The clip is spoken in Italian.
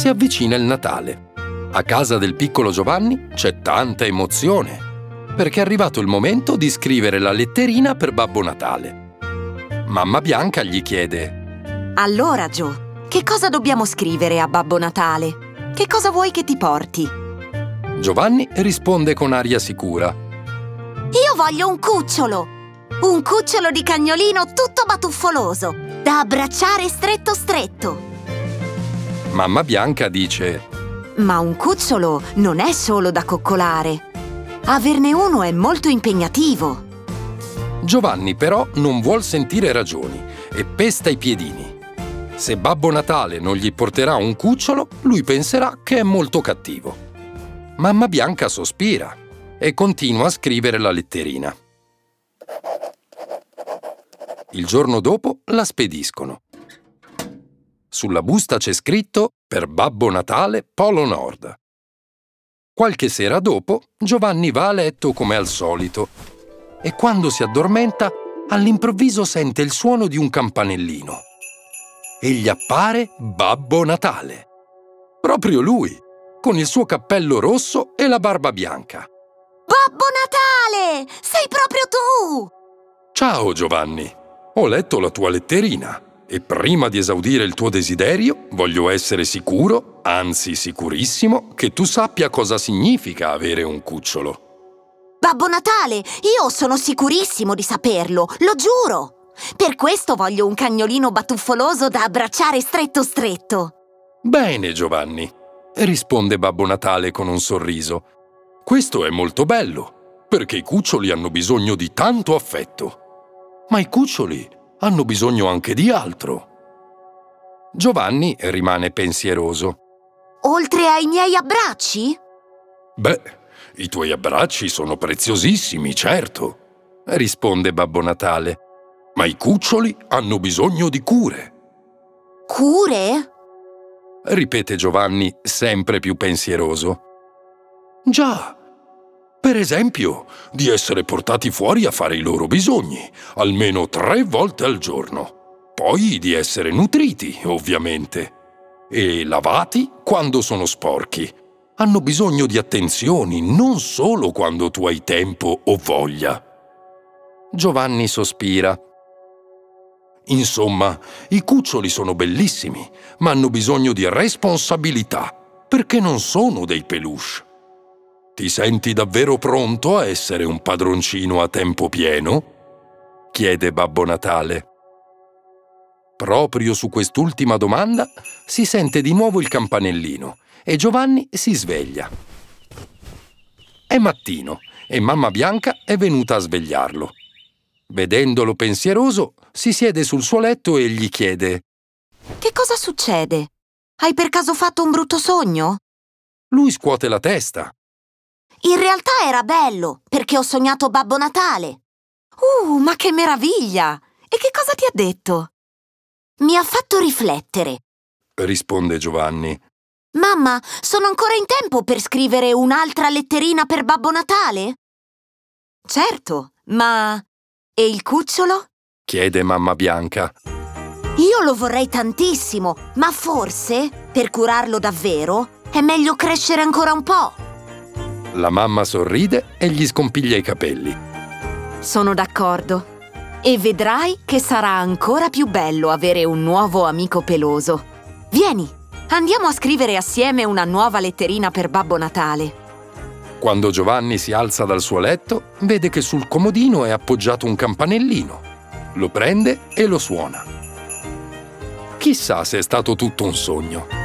Si avvicina il Natale. A casa del piccolo Giovanni c'è tanta emozione, perché è arrivato il momento di scrivere la letterina per Babbo Natale. Mamma Bianca gli chiede Allora, Joe, che cosa dobbiamo scrivere a Babbo Natale? Che cosa vuoi che ti porti? Giovanni risponde con aria sicura. Io voglio un cucciolo! Un cucciolo di cagnolino tutto batuffoloso, da abbracciare stretto stretto. Mamma Bianca dice Ma un cucciolo non è solo da coccolare. Averne uno è molto impegnativo. Giovanni però non vuol sentire ragioni e pesta i piedini. Se Babbo Natale non gli porterà un cucciolo, lui penserà che è molto cattivo. Mamma Bianca sospira e continua a scrivere la letterina. Il giorno dopo la spediscono. Sulla busta c'è scritto per Babbo Natale Polo Nord. Qualche sera dopo, Giovanni va a letto come al solito e quando si addormenta, all'improvviso sente il suono di un campanellino. E gli appare Babbo Natale. Proprio lui, con il suo cappello rosso e la barba bianca. Babbo Natale! Sei proprio tu! Ciao Giovanni, ho letto la tua letterina e prima di esaudire il tuo desiderio voglio essere sicuro, anzi sicurissimo, che tu sappia cosa significa avere un cucciolo. Babbo Natale, io sono sicurissimo di saperlo, lo giuro! Per questo voglio un cagnolino batuffoloso da abbracciare stretto stretto. Bene Giovanni, risponde Babbo Natale con un sorriso. Questo è molto bello, perché i cuccioli hanno bisogno di tanto affetto. Ma i cuccioli hanno bisogno anche di altro. Giovanni rimane pensieroso. Oltre ai miei abbracci? Beh, i tuoi abbracci sono preziosissimi, certo, risponde Babbo Natale. Ma i cuccioli hanno bisogno di cure. Cure? Ripete Giovanni, sempre più pensieroso. Già, per esempio, di essere portati fuori a fare i loro bisogni, almeno tre volte al giorno. Poi di essere nutriti, ovviamente. E lavati quando sono sporchi. Hanno bisogno di attenzioni non solo quando tu hai tempo o voglia. Giovanni sospira. Insomma, i cuccioli sono bellissimi, ma hanno bisogno di responsabilità, perché non sono dei peluche. Ti senti davvero pronto a essere un padroncino a tempo pieno? chiede Babbo Natale. Proprio su quest'ultima domanda si sente di nuovo il campanellino e Giovanni si sveglia. È mattino e mamma Bianca è venuta a svegliarlo. Vedendolo pensieroso, si siede sul suo letto e gli chiede Che cosa succede? Hai per caso fatto un brutto sogno? Lui scuote la testa in realtà era bello, perché ho sognato Babbo Natale. Uh, ma che meraviglia! E che cosa ti ha detto? Mi ha fatto riflettere. Risponde Giovanni. Mamma, sono ancora in tempo per scrivere un'altra letterina per Babbo Natale? Certo, ma... E il cucciolo? Chiede mamma Bianca. Io lo vorrei tantissimo, ma forse, per curarlo davvero, è meglio crescere ancora un po'. La mamma sorride e gli scompiglia i capelli. Sono d'accordo. E vedrai che sarà ancora più bello avere un nuovo amico peloso. Vieni, andiamo a scrivere assieme una nuova letterina per Babbo Natale. Quando Giovanni si alza dal suo letto, vede che sul comodino è appoggiato un campanellino. Lo prende e lo suona. Chissà se è stato tutto un sogno.